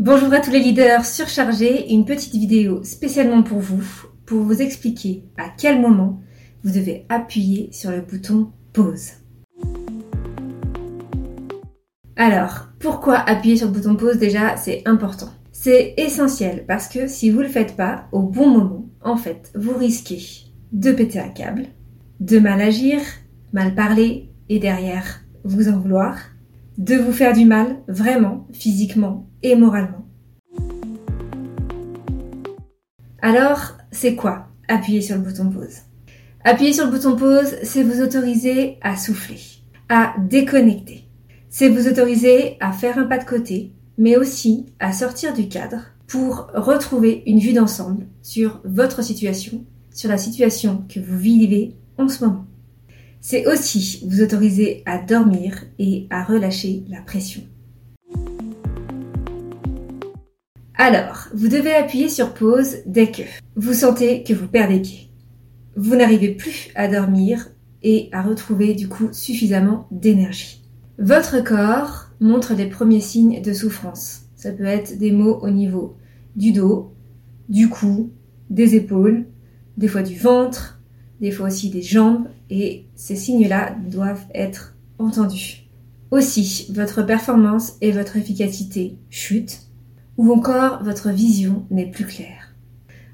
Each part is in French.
Bonjour à tous les leaders surchargés, une petite vidéo spécialement pour vous, pour vous expliquer à quel moment vous devez appuyer sur le bouton pause. Alors, pourquoi appuyer sur le bouton pause déjà C'est important. C'est essentiel parce que si vous ne le faites pas au bon moment, en fait, vous risquez de péter un câble, de mal agir, mal parler et derrière vous en vouloir, de vous faire du mal, vraiment, physiquement et moralement. Alors, c'est quoi appuyer sur le bouton pause? Appuyer sur le bouton pause, c'est vous autoriser à souffler, à déconnecter. C'est vous autoriser à faire un pas de côté, mais aussi à sortir du cadre pour retrouver une vue d'ensemble sur votre situation, sur la situation que vous vivez en ce moment. C'est aussi vous autoriser à dormir et à relâcher la pression. Alors, vous devez appuyer sur pause dès que vous sentez que vous perdez pied. Vous n'arrivez plus à dormir et à retrouver du coup suffisamment d'énergie. Votre corps montre les premiers signes de souffrance. Ça peut être des maux au niveau du dos, du cou, des épaules, des fois du ventre, des fois aussi des jambes, et ces signes-là doivent être entendus. Aussi, votre performance et votre efficacité chutent, ou encore votre vision n'est plus claire.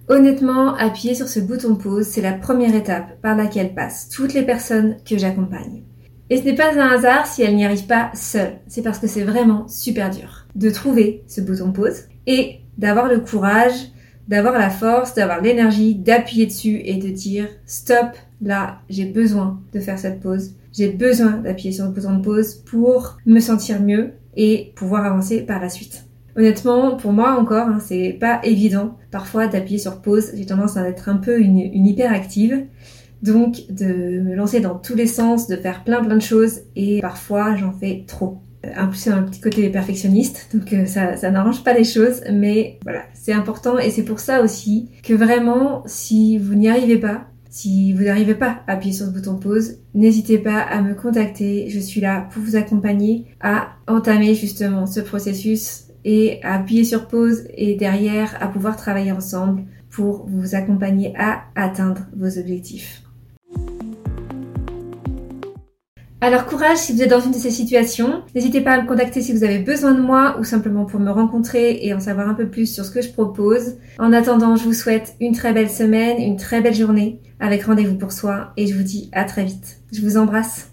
Honnêtement, appuyer sur ce bouton pause, c'est la première étape par laquelle passent toutes les personnes que j'accompagne. Et ce n'est pas un hasard si elles n'y arrivent pas seules, c'est parce que c'est vraiment super dur de trouver ce bouton pause et d'avoir le courage d'avoir la force, d'avoir l'énergie, d'appuyer dessus et de dire stop, là, j'ai besoin de faire cette pause. J'ai besoin d'appuyer sur le bouton de pause pour me sentir mieux et pouvoir avancer par la suite. Honnêtement, pour moi encore, hein, c'est pas évident parfois d'appuyer sur pause. J'ai tendance à être un peu une, une hyperactive. Donc de me lancer dans tous les sens, de faire plein plein de choses et parfois j'en fais trop. En plus, c'est un petit côté perfectionniste, donc euh, ça, ça n'arrange pas les choses, mais voilà, c'est important et c'est pour ça aussi que vraiment, si vous n'y arrivez pas, si vous n'arrivez pas à appuyer sur ce bouton pause, n'hésitez pas à me contacter. Je suis là pour vous accompagner à entamer justement ce processus et à appuyer sur pause et derrière à pouvoir travailler ensemble pour vous accompagner à atteindre vos objectifs. Alors courage si vous êtes dans une de ces situations. N'hésitez pas à me contacter si vous avez besoin de moi ou simplement pour me rencontrer et en savoir un peu plus sur ce que je propose. En attendant, je vous souhaite une très belle semaine, une très belle journée avec rendez-vous pour soi et je vous dis à très vite. Je vous embrasse.